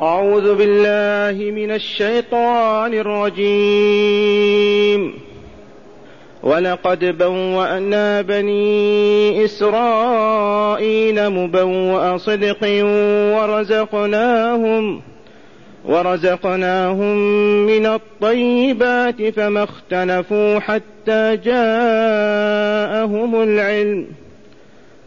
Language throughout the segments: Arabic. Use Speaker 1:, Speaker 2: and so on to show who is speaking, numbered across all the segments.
Speaker 1: أعوذ بالله من الشيطان الرجيم. ولقد بوأنا بني إسرائيل مبوأ صدق ورزقناهم ورزقناهم من الطيبات فما اختلفوا حتى جاءهم العلم.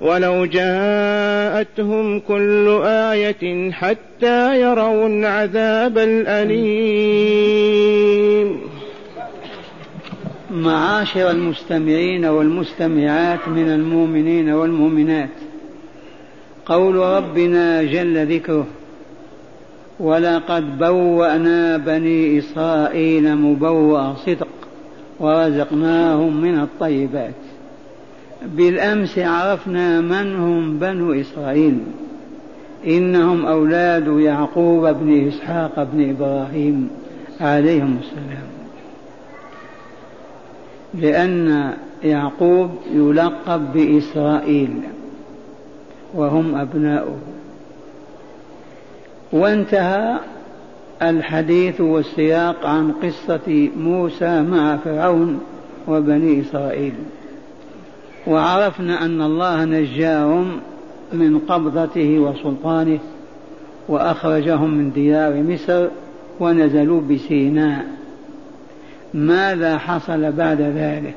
Speaker 1: ولو جاءتهم كل آية حتى يروا العذاب الأليم.
Speaker 2: معاشر المستمعين والمستمعات من المؤمنين والمؤمنات قول ربنا جل ذكره ولقد بوأنا بني إسرائيل مبوأ صدق ورزقناهم من الطيبات. بالأمس عرفنا من هم بنو إسرائيل. إنهم أولاد يعقوب بن إسحاق بن إبراهيم عليهم السلام. لأن يعقوب يلقب بإسرائيل وهم أبناؤه. وانتهى الحديث والسياق عن قصة موسى مع فرعون وبني إسرائيل. وعرفنا أن الله نجاهم من قبضته وسلطانه وأخرجهم من ديار مصر ونزلوا بسيناء. ماذا حصل بعد ذلك؟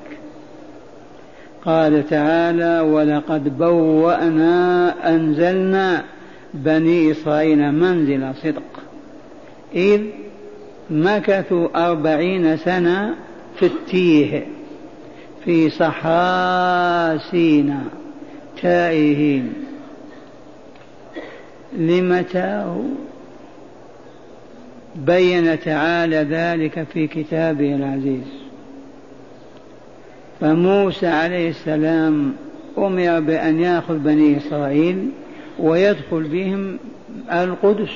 Speaker 2: قال تعالى ولقد بوأنا أنزلنا بني إسرائيل منزل صدق إذ مكثوا أربعين سنة في التيه. في صحراء سينا تائهين. لمتاه بين تعالى ذلك في كتابه العزيز. فموسى عليه السلام أمر بأن يأخذ بني إسرائيل ويدخل بهم القدس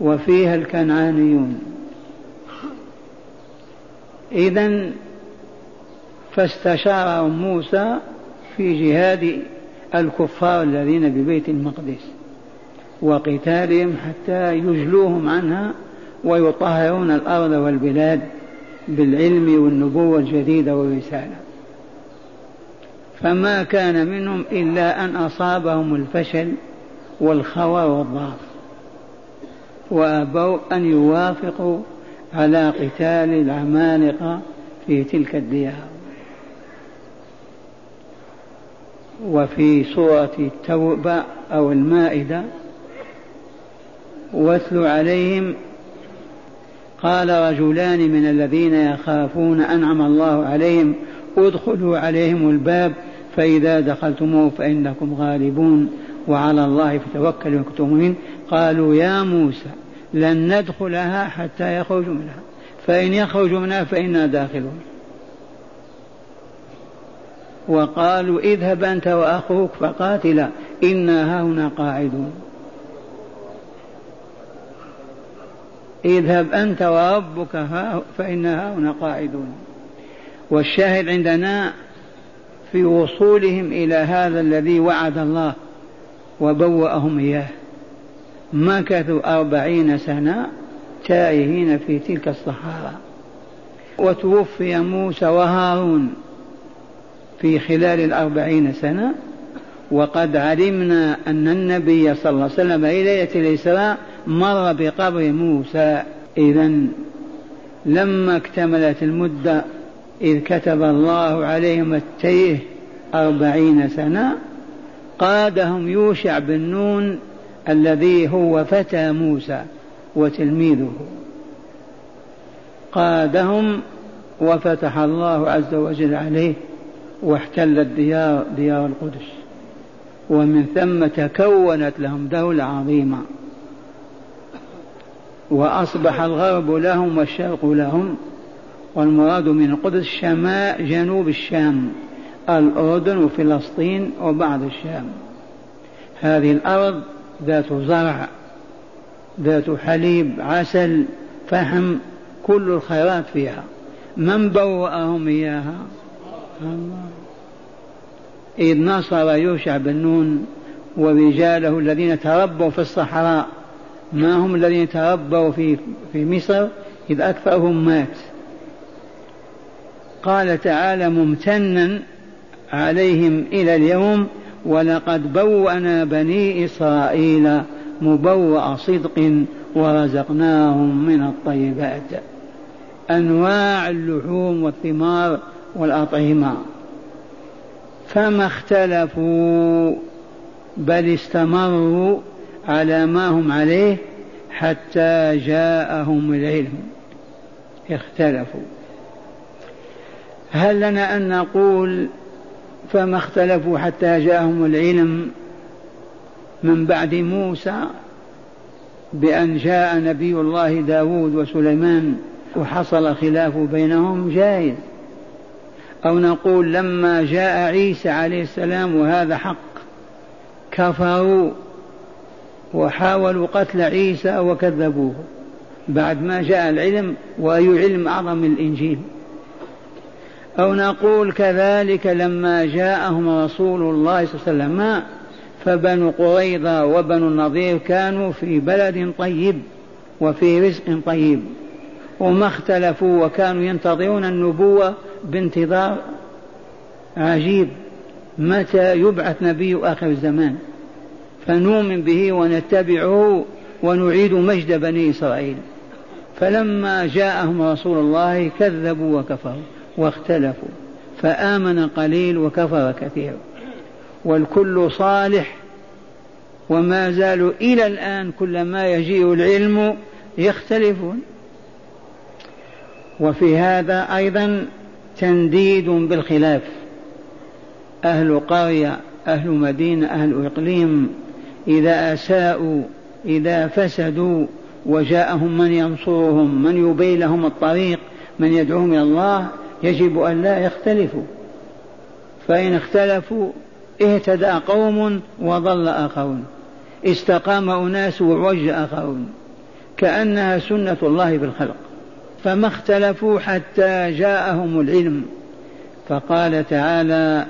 Speaker 2: وفيها الكنعانيون. اذا فاستشارهم موسى في جهاد الكفار الذين ببيت المقدس وقتالهم حتى يجلوهم عنها ويطهرون الأرض والبلاد بالعلم والنبوة الجديدة والرسالة. فما كان منهم إلا أن أصابهم الفشل والخور والضعف وأبوا أن يوافقوا على قتال العمالقة في تلك الديار. وفي سورة التوبة أو المائدة واتل عليهم قال رجلان من الذين يخافون أنعم الله عليهم ادخلوا عليهم الباب فإذا دخلتموه فإنكم غالبون. وعلى الله فتوكلوا إن كنتم مؤمنين. قالوا يا موسى لن ندخلها حتى يخرجوا منها فإن يخرجوا منها فإنا داخلون. وقالوا اذهب أنت وأخوك فقاتلا إنا هنا قاعدون. اذهب أنت وربك فإنا هنا قاعدون. والشاهد عندنا في وصولهم إلى هذا الذي وعد الله وبوأهم إياه. مكثوا أربعين سنة تائهين في تلك الصحارى وتوفي موسى وهارون. في خلال الأربعين سنة وقد علمنا أن النبي صلى الله عليه وسلم ليلة الإسراء مر بقبر موسى. إذا لما اكتملت المدة إذ كتب الله عليهم التيه أربعين سنة قادهم يوشع بن نون الذي هو فتى موسى وتلميذه. قادهم وفتح الله عز وجل عليه واحتل الديار ديار القدس. ومن ثم تكونت لهم دولة عظيمة. وأصبح الغرب لهم والشرق لهم. والمراد من القدس شمال جنوب الشام الأردن وفلسطين وبعض الشام. هذه الأرض ذات زرع ذات حليب عسل فحم كل الخيرات فيها. من بوأهم إياها؟ إذ نصر يوشع بن نون ورجاله الذين تربوا في الصحراء. ما هم الذين تربوا في في مصر؟ إذ أكثرهم مات. قال تعالى ممتنا عليهم إلى اليوم ولقد بوأنا بني إسرائيل مبوأ صدق ورزقناهم من الطيبات. أنواع اللحوم والثمار والأطعمة. فما اختلفوا بل استمروا على ما هم عليه حتى جاءهم العلم. اختلفوا. هل لنا أن نقول فما اختلفوا حتى جاءهم العلم من بعد موسى؟ بأن جاء نبي الله داود وسليمان وحصل خلاف بينهم جائز. أو نقول لما جاء عيسى عليه السلام وهذا حق كفروا وحاولوا قتل عيسى وكذبوه. بعد ما جاء العلم وأي علم أعظم من الإنجيل. أو نقول كذلك لما جاءهم رسول الله صلى الله عليه وسلم فبنو قريظة وبنو النضير كانوا في بلد طيب وفي رزق طيب وما اختلفوا وكانوا ينتظرون النبوة بانتظار عجيب متى يبعث نبي آخر الزمان. فنؤمن به ونتبعه ونعيد مجد بني إسرائيل. فلما جاءهم رسول الله كذبوا وكفروا واختلفوا فآمن قليل وكفر كثير. والكل صالح وما زالوا إلى الآن كلما يجيء العلم يختلفون. وفي هذا أيضا تنديد بالخلاف. أهل قرية أهل مدينة أهل إقليم إذا أساءوا إذا فسدوا وجاءهم من ينصرهم من يبين لهم الطريق من يدعوهم إلى الله يجب أن لا يختلفوا. فإن اختلفوا اهتدى قوم وضل آخرون. استقام أناس وعج آخرون. كأنها سنة الله بالخلق. فما اختلفوا حتى جاءهم العلم. فقال تعالى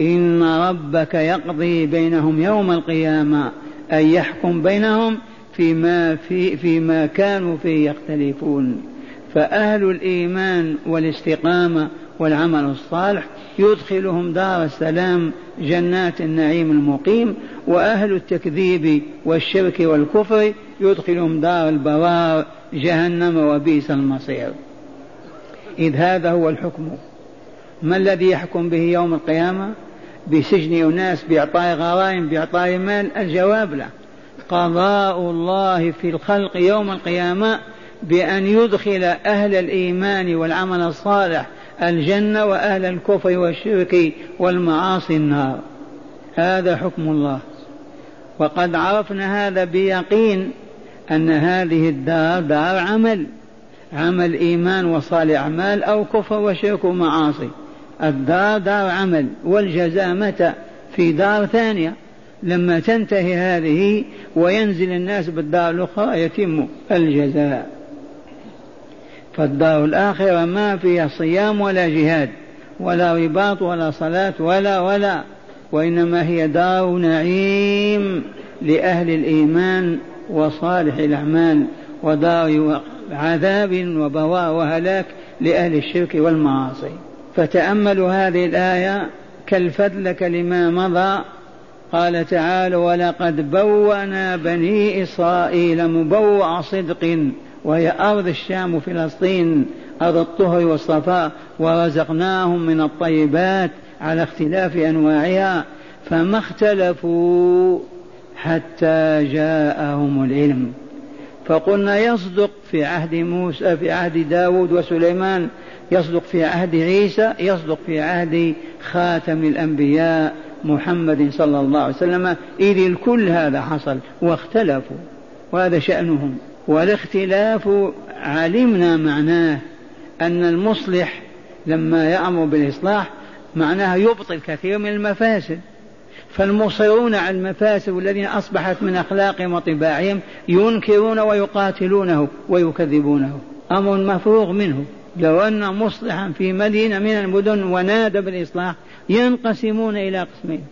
Speaker 2: إن ربك يقضي بينهم يوم القيامة أن يحكم بينهم فيما في فيما كانوا فيه يختلفون. فأهل الإيمان والاستقامة والعمل الصالح يدخلهم دار السلام جنات النعيم المقيم وأهل التكذيب والشرك والكفر يدخلهم دار البوار جهنم وبئس المصير. إذ هذا هو الحكم. ما الذي يحكم به يوم القيامة؟ بسجن أناس بإعطاء غرائم بإعطاء مال؟ الجواب له قضاء الله في الخلق يوم القيامة بأن يدخل أهل الإيمان والعمل الصالح الجنة وأهل الكفر والشرك والمعاصي النار. هذا حكم الله. وقد عرفنا هذا بيقين أن هذه الدار دار عمل عمل إيمان وصالح أعمال أو كفر وشرك ومعاصي. الدار دار عمل والجزاء متى؟ في دار ثانية. لما تنتهي هذه وينزل الناس بالدار الأخرى يتم الجزاء. فالدار الآخرة ما فيها صيام ولا جهاد ولا رباط ولا صلاة ولا ولا وإنما هي دار نعيم لأهل الإيمان. وصالح الأعمال ودار عذاب وبواء وهلاك لأهل الشرك والمعاصي. فتأملوا هذه الآية كالفدلك لما مضى. قال تعالى ولقد بوأنا بني إسرائيل مبوأ صدق وهي أرض الشام وفلسطين أرض الطهر والصفاء ورزقناهم من الطيبات على اختلاف أنواعها فما اختلفوا حتى جاءهم العلم. فقلنا يصدق في عهد موسى في عهد داود وسليمان يصدق في عهد عيسى يصدق في عهد خاتم الأنبياء محمد صلى الله عليه وسلم. إذ الكل هذا حصل واختلفوا وهذا شأنهم. والاختلاف علمنا معناه أن المصلح لما يأمر بالإصلاح معناها يبطل كثير من المفاسد. فالمصرون على المفاسد والذين أصبحت من أخلاقهم وطباعهم ينكرون ويقاتلونه ويكذبونه. أمر مفروغ منه. لو أن مصلحا في مدينة من المدن ونادى بالإصلاح ينقسمون إلى قسمين.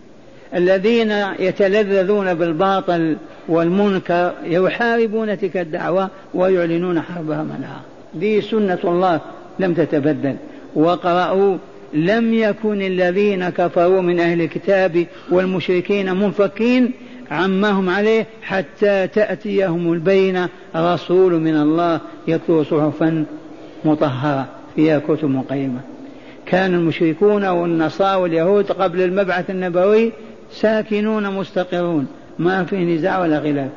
Speaker 2: الذين يتلذذون بالباطل والمنكر يحاربون تلك الدعوة ويعلنون حربها منها. دي سنة الله لم تتبدل. وقرأوا لم يكن الذين كفروا من أهل الكتاب والمشركين منفكين عما هم عليه حتى تأتيهم البينة. رسول من الله يتلو صحفا مطهرة فيها كتب مقيمة. كان المشركون والنصارى واليهود قبل المبعث النبوي ساكنون مستقرون ما في نزاع ولا خلاف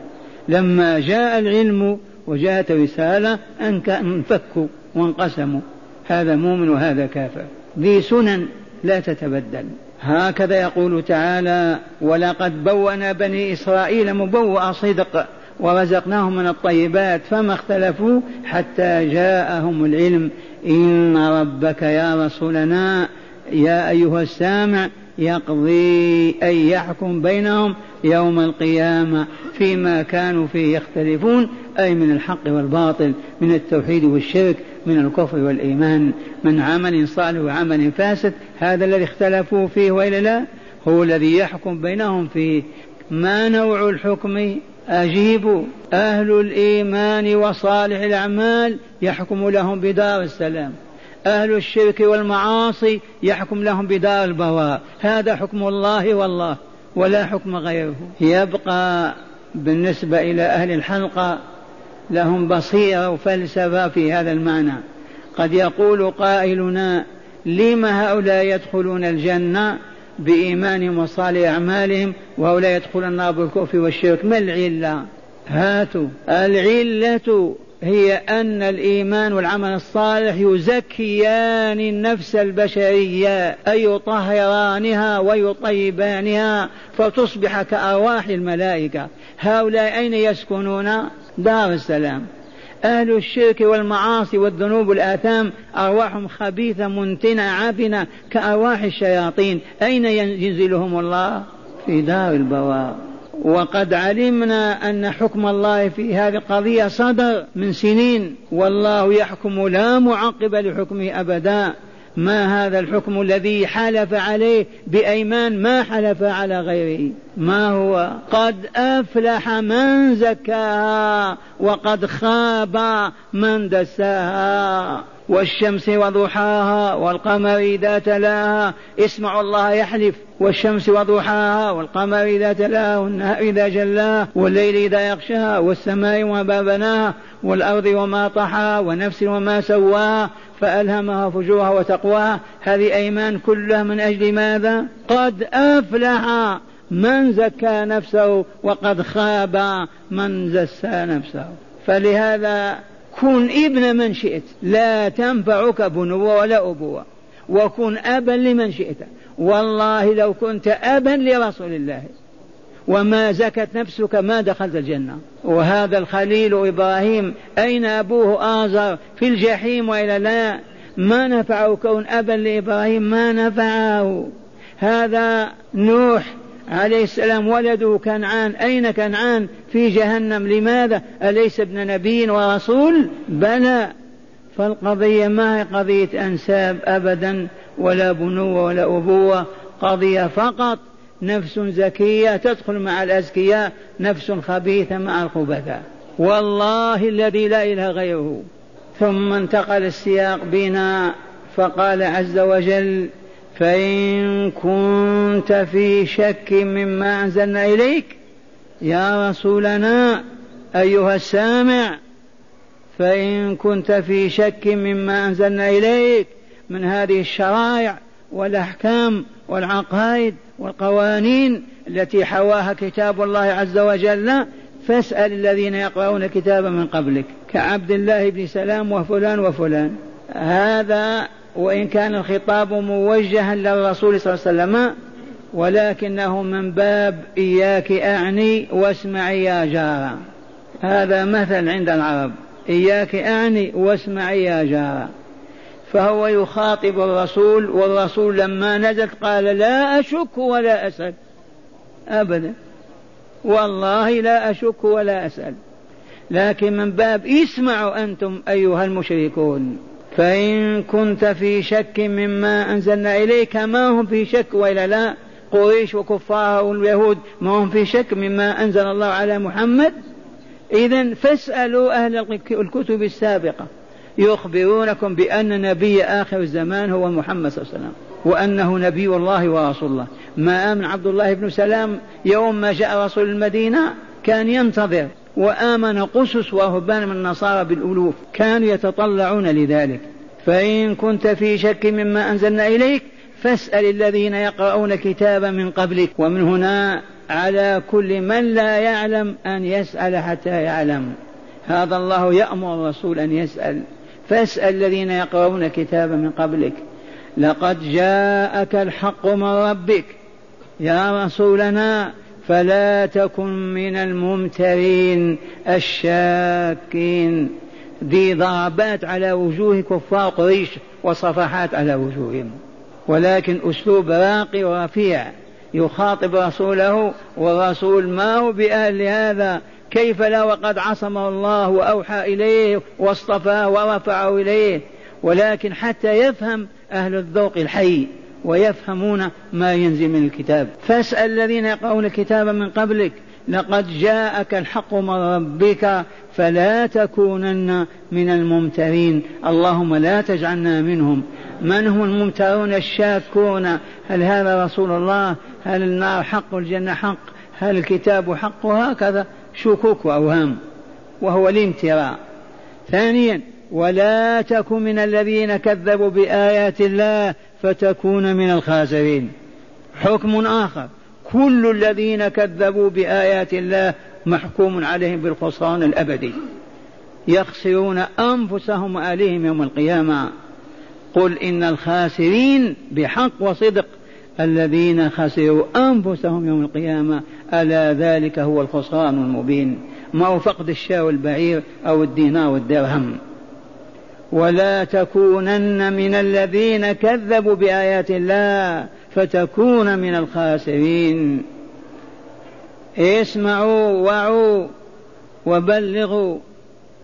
Speaker 2: لما جاء العلم وجاءت رسالة انفكوا وانقسموا هذا مؤمن وهذا كافر. ذي سنن لا تتبدل. هكذا يقول تعالى ولقد بوأنا بني إسرائيل مبوأ صدق ورزقناهم من الطيبات فما اختلفوا حتى جاءهم العلم. إن ربك يا رسولنا يا أيها السامع يقضي أن يحكم بينهم يوم القيامة فيما كانوا فيه يختلفون أي من الحق والباطل من التوحيد والشرك من الكفر والإيمان. من عمل صالح وعمل فاسد هذا الذي اختلفوا فيه وإلا لا؟ هو الذي يحكم بينهم فيه. ما نوع الحكم؟ أجيبوا أهل الإيمان وصالح الأعمال يحكم لهم بدار السلام. أهل الشرك والمعاصي يحكم لهم بدار البواء. هذا حكم الله والله. ولا حكم غيره. يبقى بالنسبة إلى أهل الحلقة لهم بصيرة وفلسفة في هذا المعنى. قد يقول قائلنا لم هؤلاء يدخلون الجنة بإيمانهم وصالح أعمالهم وهؤلاء يدخلون النار بالكفر والشرك؟ ما العلة؟ هاتوا. العلة هي أن الإيمان والعمل الصالح يزكيان النفس البشرية أي يطهرانها ويطيبانها فتصبح كأرواح الملائكة. هؤلاء أين يسكنون؟ دار السلام. أهل الشرك والمعاصي والذنوب والآثام أرواحهم خبيثة منتنة عافنة كأرواح الشياطين. أين ينزلهم الله؟ في دار البوار. وقد علمنا أن حكم الله في هذه القضية صدر من سنين والله يحكم لا معقب لحكمه أبدا. ما هذا الحكم الذي حلف عليه بأيمان ما حلف على غيره؟ ما هو؟ قد أفلح من زكاها وقد خاب من دساها. والشمس وضحاها والقمر إذا تلاها. اسمعوا الله يحلف. والشمس وضحاها والقمر إذا تلاها والنهار إذا جلاها والليل إذا يغشاها والسماء وما بناها والأرض وما طحاها ونفس وما سواها فألهمها فجورها وتقواها. هذه أيمان كلها من أجل ماذا؟ قد أفلح من زكى نفسه وقد خاب من زسى نفسه. فلهذا كن ابن من شئت لا تنفعك بنوة ولا أبوة. وكن أبا لمن شئت. والله لو كنت أبا لرسول الله. وما زكت نفسك ما دخلت الجنة. وهذا الخليل إبراهيم أين أبوه آزر؟ في الجحيم وإلى لا. ما نفعه كون أبا لإبراهيم؟ ما نفعه. هذا نوح عليه السلام ولده كنعان. أين كنعان؟ في جهنم. لماذا؟ أليس ابن نبي ورسول؟ بلى. فالقضية ما هي قضية أنساب أبدا ولا بنوة ولا أبوة. قضية فقط. نفس زكية تدخل مع الأزكياء نفس خبيثة مع الخبثاء. والله الذي لا إله غيره. ثم انتقل السياق بنا فقال عز وجل فإن كنت في شك مما أنزلنا إليك يا رسولنا أيها السامع فإن كنت في شك مما أنزلنا إليك من هذه الشرائع والأحكام والعقائد والقوانين التي حواها كتاب الله عز وجل فاسأل الذين يقرؤون الكتاب من قبلك كعبد الله بن سلام وفلان وفلان. هذا وإن كان الخطاب موجها للرسول صلى الله عليه وسلم ولكنه من باب إياك أعني واسمعي يا جارة هذا مثل عند العرب إياك أعني واسمعي يا جارة فهو يخاطب الرسول والرسول لما نزلت قال لا أشك ولا أسأل. أبدا. والله لا أشك ولا أسأل. لكن من باب اسمعوا أنتم أيها المشركون. فإن كنت في شك مما أنزلنا إليك ما هم في شك وإلا لا؟ قريش وكفار واليهود ما هم في شك مما أنزل الله على محمد؟ إذا فاسألوا أهل الكتب السابقة. يخبرونكم بأن نبي آخر الزمان هو محمد صلى الله عليه وسلم وأنه نبي الله ورسول الله. ما آمن عبد الله بن سلام يوم ما جاء رسول المدينة كان ينتظر وآمن قسس ورهبان من النصارى بالألوف كانوا يتطلعون لذلك. فإن كنت في شك مما أنزلنا إليك فاسأل الذين يقرؤون كتابا من قبلك ومن هنا على كل من لا يعلم أن يسأل حتى يعلم. هذا الله يأمر الرسول أن يسأل. فاسأل الذين يقرؤون كتابا من قبلك. لقد جاءك الحق من ربك. يا رسولنا فلا تكن من الممترين الشاكين. ذي ضربات على وجوه كفار قريش وصفحات على وجوههم. ولكن أسلوب راقي ورفيع يخاطب رسوله والرسول ما هو بأهل هذا كيف لا وقد عصمه الله وأوحى إليه واصطفاه ورفعه إليه ولكن حتى يفهم أهل الذوق الحي ويفهمون ما ينزل من الكتاب. فاسأل الذين يقرؤون الكتاب من قبلك لقد جاءك الحق من ربك فلا تكونن من الممترين. اللهم لا تجعلنا منهم. من هم الممترون الشاكون؟ هل هذا رسول الله؟ هل النار حق الجنة حق؟ هل الكتاب حق؟ هكذا شكوك وأوهام وهو الامتراء ثانيا ولا تكن من الذين كذبوا بآيات الله فتكون من الخاسرين. حكم آخر كل الذين كذبوا بآيات الله محكوم عليهم بالخسران الأبدي. يخسرون أنفسهم وآلههم يوم القيامة. قل إن الخاسرين بحق وصدق الذين خسروا أنفسهم يوم القيامة. ألا ذلك هو الخسران المبين؟ ما هو فقد الشاة والبعير أو الدينار والدرهم؟ ولا تكونن من الذين كذبوا بآيات الله فتكون من الخاسرين. اسمعوا وعوا وبلغوا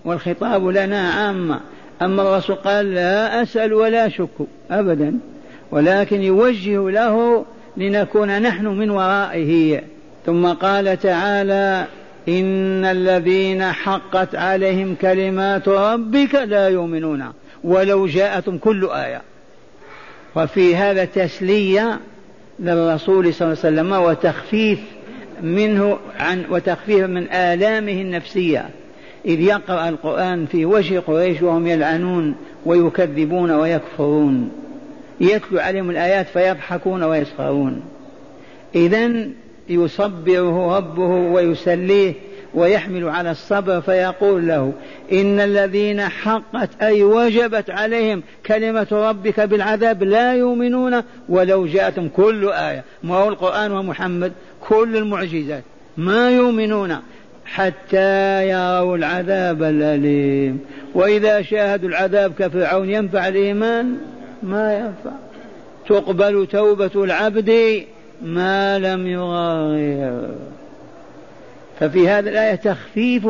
Speaker 2: والخطاب لنا عامة أما الرسول قال لا أسأل ولا شك أبدا ولكن يوجه له لنكون نحن من ورائه. ثم قال تعالى إن الذين حقت عليهم كلمات ربك لا يؤمنون ولو جاءتهم كل آية. وفي هذا تسلية للرسول صلى الله عليه وسلم وتخفيف منه عن وتخفيف من آلامه النفسية. إذ يقرأ القرآن في وجه قريش وهم يلعنون ويكذبون ويكفرون. يتلو عليهم الآيات فيضحكون ويسخرون. إذا يصبره ربه ويسليه ويحمل على الصبر فيقول له إن الذين حقت أي وجبت عليهم كلمة ربك بالعذاب لا يؤمنون ولو جاءتهم كل آية ما هو القرآن ومحمد كل المعجزات ما يؤمنون حتى يروا العذاب الأليم. وإذا شاهدوا العذاب كفرعون ينفع الإيمان؟ ما ينفع. تقبل توبة العبد ما لم يغير ففي هذه الآية تخفيف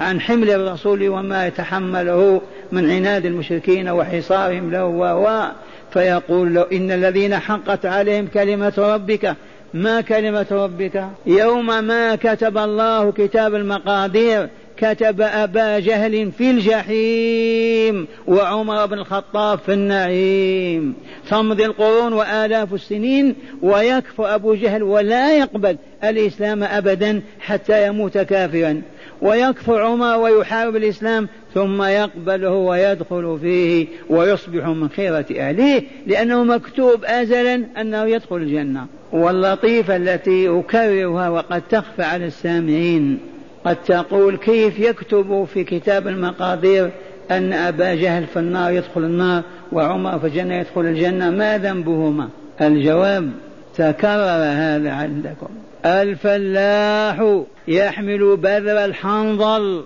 Speaker 2: عن حمل الرسول وما يتحمله من عناد المشركين وحصارهم له و فيقول له إن الذين حقت عليهم كلمة ربك. ما كلمة ربك؟ يوم ما كتب الله كتاب المقادير كتب أبا جهل في الجحيم وعمر بن الخطاب في النعيم. تمضي القرون وآلاف السنين ويكفر أبو جهل ولا يقبل الإسلام أبدا حتى يموت كافرا. ويكفر عمر ويحارب الإسلام ثم يقبله ويدخل فيه ويصبح من خيرة أهله لأنه مكتوب أزلا أنه يدخل الجنة. واللطيفة التي أكررها وقد تخفى على السامعين. قد تقول كيف يكتب في كتاب المقادير أن أبا جهل في النار يدخل النار وعمر في الجنة يدخل الجنة؟ ما ذنبهما؟ الجواب تكرر هذا عندكم. الفلاح يحمل بذر الحنظل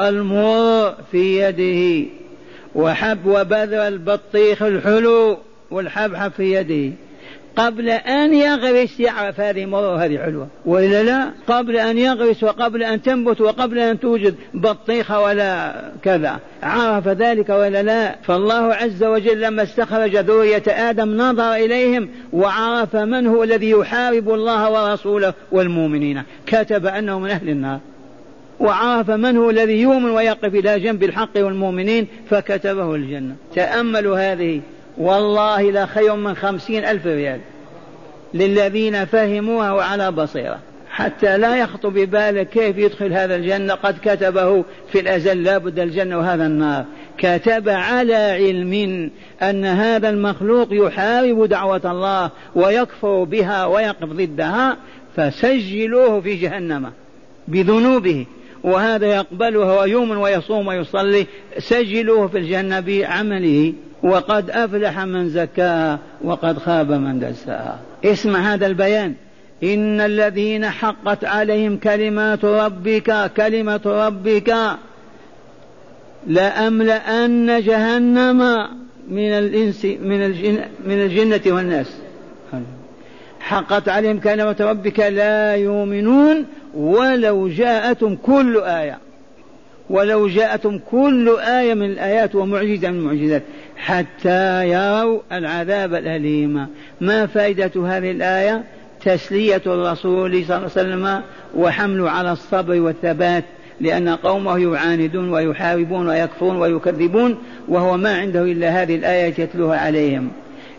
Speaker 2: المر في يده وحب وبذر البطيخ الحلو والحبحب في يده. قبل أن يغرس يعرف هذه مرة وهذه حلوة. وإلا لا؟ قبل أن يغرس وقبل أن تنبت وقبل أن توجد بطيخة ولا كذا. عرف ذلك ولا لا؟ فالله عز وجل لما استخرج ذرية آدم نظر إليهم وعرف من هو الذي يحارب الله ورسوله والمؤمنين. كتب أنه من أهل النار. وعرف من هو الذي يؤمن ويقف إلى جنب الحق والمؤمنين فكتبه الجنة. تأملوا هذه والله لخير من خمسين ألف ريال للذين فهموها وعلى بصيرة. حتى لا يخطر ببالك كيف يدخل هذا الجنة. قد كتبه في الأزل لابد الجنة وهذا النار. كتب على علم أن هذا المخلوق يحارب دعوة الله ويكفر بها ويقف ضدها فسجلوه في جهنم بذنوبه. وهذا يقبلها ويؤمن ويصوم ويصلي سجلوه في الجنة بعمله وقد أفلح من زكاها وقد خاب من دساها. اسمع هذا البيان. إن الذين حقت عليهم كلمات ربك كلمة ربك لأملأن جهنم من الإنس من الجن من الجنة والناس. حقت عليهم كلمة ربك لا يؤمنون ولو جاءتهم كل آية. ولو جاءتهم كل آية من الآيات ومعجزة من المعجزات. حتى يروا العذاب الأليم. ما فائدة هذه الآية؟ تسلية الرسول صلى الله عليه وسلم وحمله على الصبر والثبات. لأن قومه يعاندون ويحاربون ويكفرون ويكذبون وهو ما عنده إلا هذه الآية يتلوها عليهم.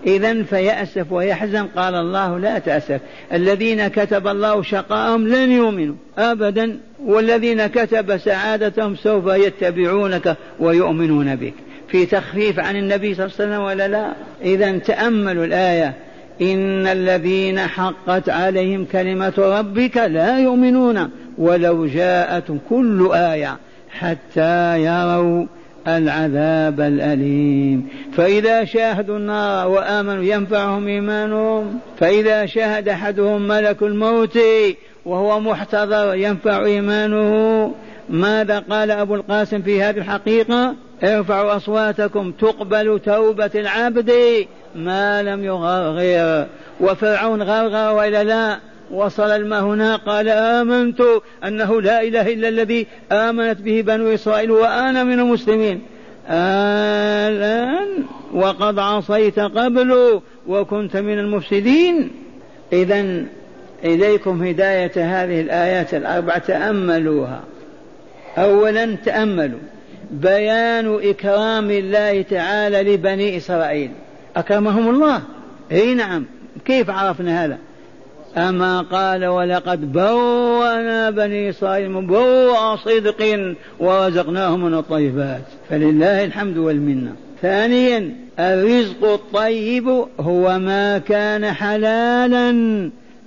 Speaker 2: إذا فيأسف ويحزن. قال الله لا تأسف. الذين كتب الله شقاءهم لن يؤمنوا أبدا والذين كتب سعادتهم سوف يتبعونك ويؤمنون بك. في تخفيف عن النبي صلى الله عليه وسلم ولا لا؟ إذا تأملوا الآية. إن الذين حقت عليهم كلمة ربك لا يؤمنون. ولو جاءت كل آية حتى يروا العذاب الأليم. فإذا شاهدوا النار وآمنوا ينفعهم إيمانهم. فإذا شاهد أحدهم ملك الموت وهو محتضر ينفع إيمانه. ماذا قال أبو القاسم في هذه الحقيقة؟ ارفعوا أصواتكم تقبل توبة العبد ما لم يغرغر. وفرعون غرغر وإلا لا. وصل الماء هنا قال آمنت أنه لا إله إلا الذي آمنت به بنو إسرائيل وأنا من المسلمين. الآن وقد عصيت قبل وكنت من المفسدين. إذا إليكم هداية هذه الآيات الأربع تأملوها. أولا تأملوا بيان إكرام الله تعالى لبني إسرائيل. أكرمهم الله. أي نعم كيف عرفنا هذا؟ أما قال ولقد بوأنا بني إسرائيل مبوأ صدق ورزقناهم من الطيبات فلله الحمد والمنة. ثانيا الرزق الطيب هو ما كان حلالا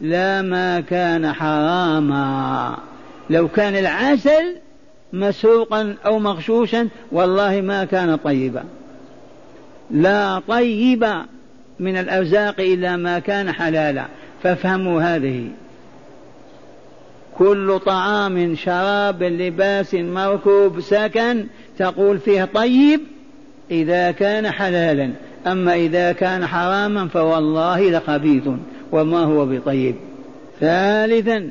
Speaker 2: لا ما كان حراما. لو كان العسل مسروقا أو مغشوشا والله ما كان طيبا. لا طيب من الأرزاق إلا ما كان حلالا. فافهموا هذه. كل طعام شراب لباس مركوب سكن تقول فيه طيب إذا كان حلالا أما إذا كان حراما فوالله لخبيث وما هو بطيب. ثالثا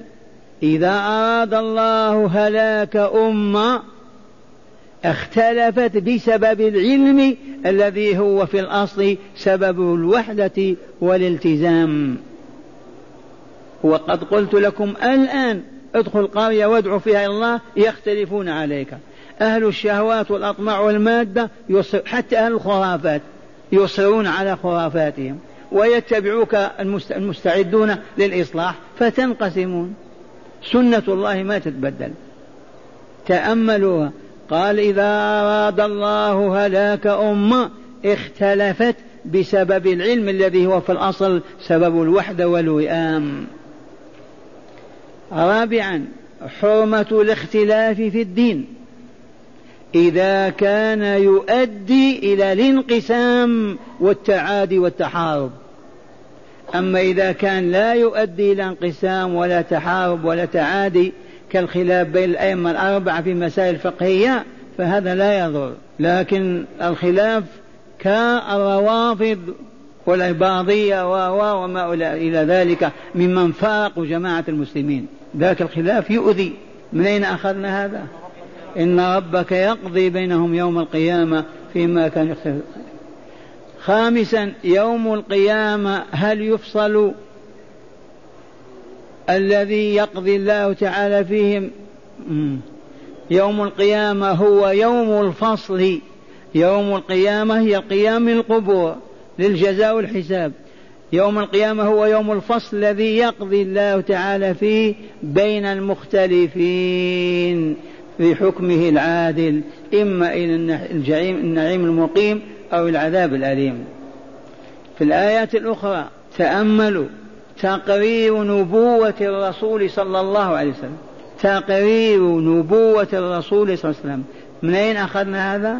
Speaker 2: إذا أراد الله هلاك أمة اختلفت بسبب العلم الذي هو في الأصل سبب الوحدة والالتزام. وقد قلت لكم الآن ادخل قرية وادعو فيها إلى الله يختلفون عليك. أهل الشهوات والأطماع والمادة يصر حتى أهل الخرافات يصرون على خرافاتهم ويتبعوك المستعدون للإصلاح فتنقسمون. سنة الله ما تتبدل. تأملوها. قال إذا أراد الله هلاك أمة اختلفت بسبب العلم الذي هو في الأصل سبب الوحدة والوئام. رابعا حرمة الاختلاف في الدين. إذا كان يؤدي إلى الانقسام والتعادي والتحارب. أما إذا كان لا يؤدي إلى انقسام ولا تحارب ولا تعادي كالخلاف بين الأئمة الأربعة في مسائل فقهية فهذا لا يضر. لكن الخلاف كالروافض والعباضية وما إلى ذلك ممن فارقوا جماعة المسلمين. ذاك الخلاف يؤذي. من أين أخذنا هذا؟ إن ربك يقضي بينهم يوم القيامة فيما كان يختلف خامسا يوم القيامة هل يفصل الذي يقضي الله تعالى فيهم؟ يوم القيامة هو يوم الفصل. يوم القيامة هي القيام من القبور للجزاء والحساب. يوم القيامة هو يوم الفصل الذي يقضي الله تعالى فيه بين المختلفين في حكمه العادل إما إلى الجحيم النعيم المقيم أو العذاب الأليم. في الآيات الأخرى تأملوا تقرير نبوة الرسول صلى الله عليه وسلم. تقرير نبوة الرسول صلى الله عليه وسلم. من أين أخذنا هذا؟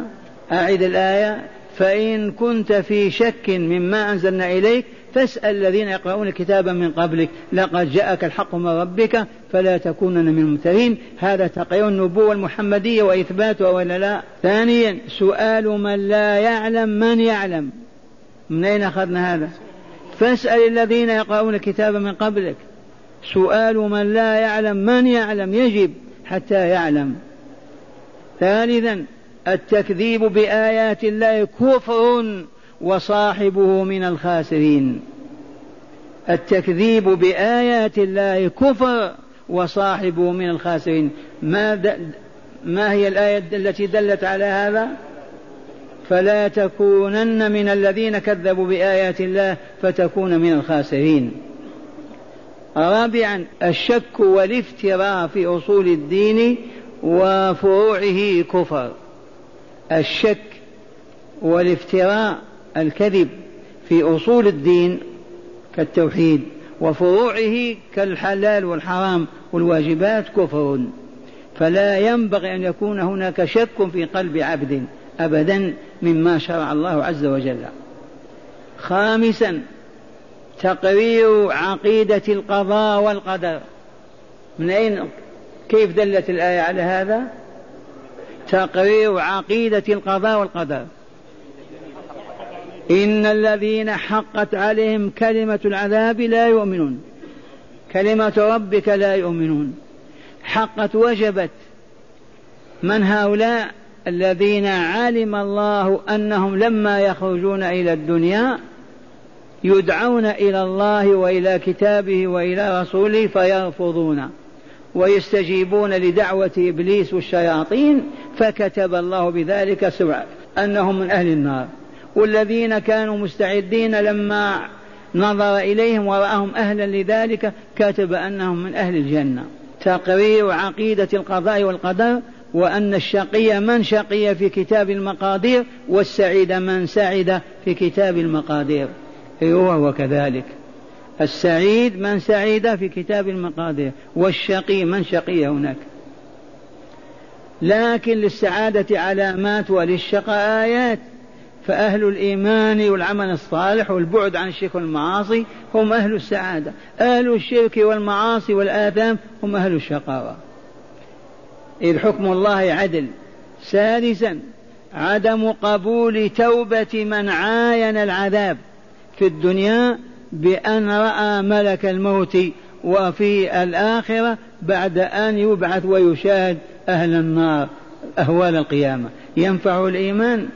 Speaker 2: أعد الآية. فإن كنت في شك مما أنزلنا إليك فاسأل الذين يقرؤون الكتاب من قبلك لقد جاءك الحق من ربك فلا تكونن من الممترين. هذا تقرير النبوة المحمدية وإثباتها ولا لا. ثانيا سؤال من لا يعلم من يعلم. من أين أخذنا هذا؟ فاسأل الذين يقرؤون الكتاب من قبلك. سؤال من لا يعلم من يعلم. يجب حتى يعلم. ثالثا التكذيب بآيات الله كفر. وصاحبه من الخاسرين. التكذيب بآيات الله كفر وصاحبه من الخاسرين. ما, ما هي الآية التي دلت على هذا؟ فلا تكونن من الذين كذبوا بآيات الله فتكون من الخاسرين. رابعا الشك والافتراء في أصول الدين وفروعه كفر. الشك والافتراء الكذب في أصول الدين كالتوحيد وفروعه كالحلال والحرام والواجبات كفر. فلا ينبغي أن يكون هناك شك في قلب عبد أبدا مما شرع الله عز وجل. خامسا تقرير عقيدة القضاء والقدر. من أين كيف دلت الآية على هذا؟ تقرير عقيدة القضاء والقدر. إن الذين حقت عليهم كلمة العذاب لا يؤمنون. كلمة ربك لا يؤمنون. حقت وجبت. من هؤلاء الذين علم الله أنهم لما يخرجون إلى الدنيا يدعون إلى الله وإلى كتابه وإلى رسوله فيرفضون ويستجيبون لدعوة إبليس والشياطين فكتب الله بذلك سبع أنهم من أهل النار. والذين كانوا مستعدين لما نظر إليهم ورآهم أهلا لذلك كتب أنهم من أهل الجنة. تقرير عقيدة القضاء والقدر وأن الشقي من شقي في كتاب المقادير والسعيد من سعد في كتاب المقادير. هو كذلك السعيد من سعيد في كتاب المقادير والشقي من شقي هناك. لكن للسعادة علامات وللشقاء آيات. فأهل الإيمان والعمل الصالح والبعد عن الشرك والمعاصي هم أهل السعادة. أهل الشرك والمعاصي والآثام هم أهل الشقاوة. إذ حكم الله عدل. سادسا عدم قبول توبة من عاين العذاب في الدنيا بأن رأى ملك الموت وفي الآخرة بعد أن يبعث ويشاهد أهل النار أهوال القيامة. ينفع الإيمان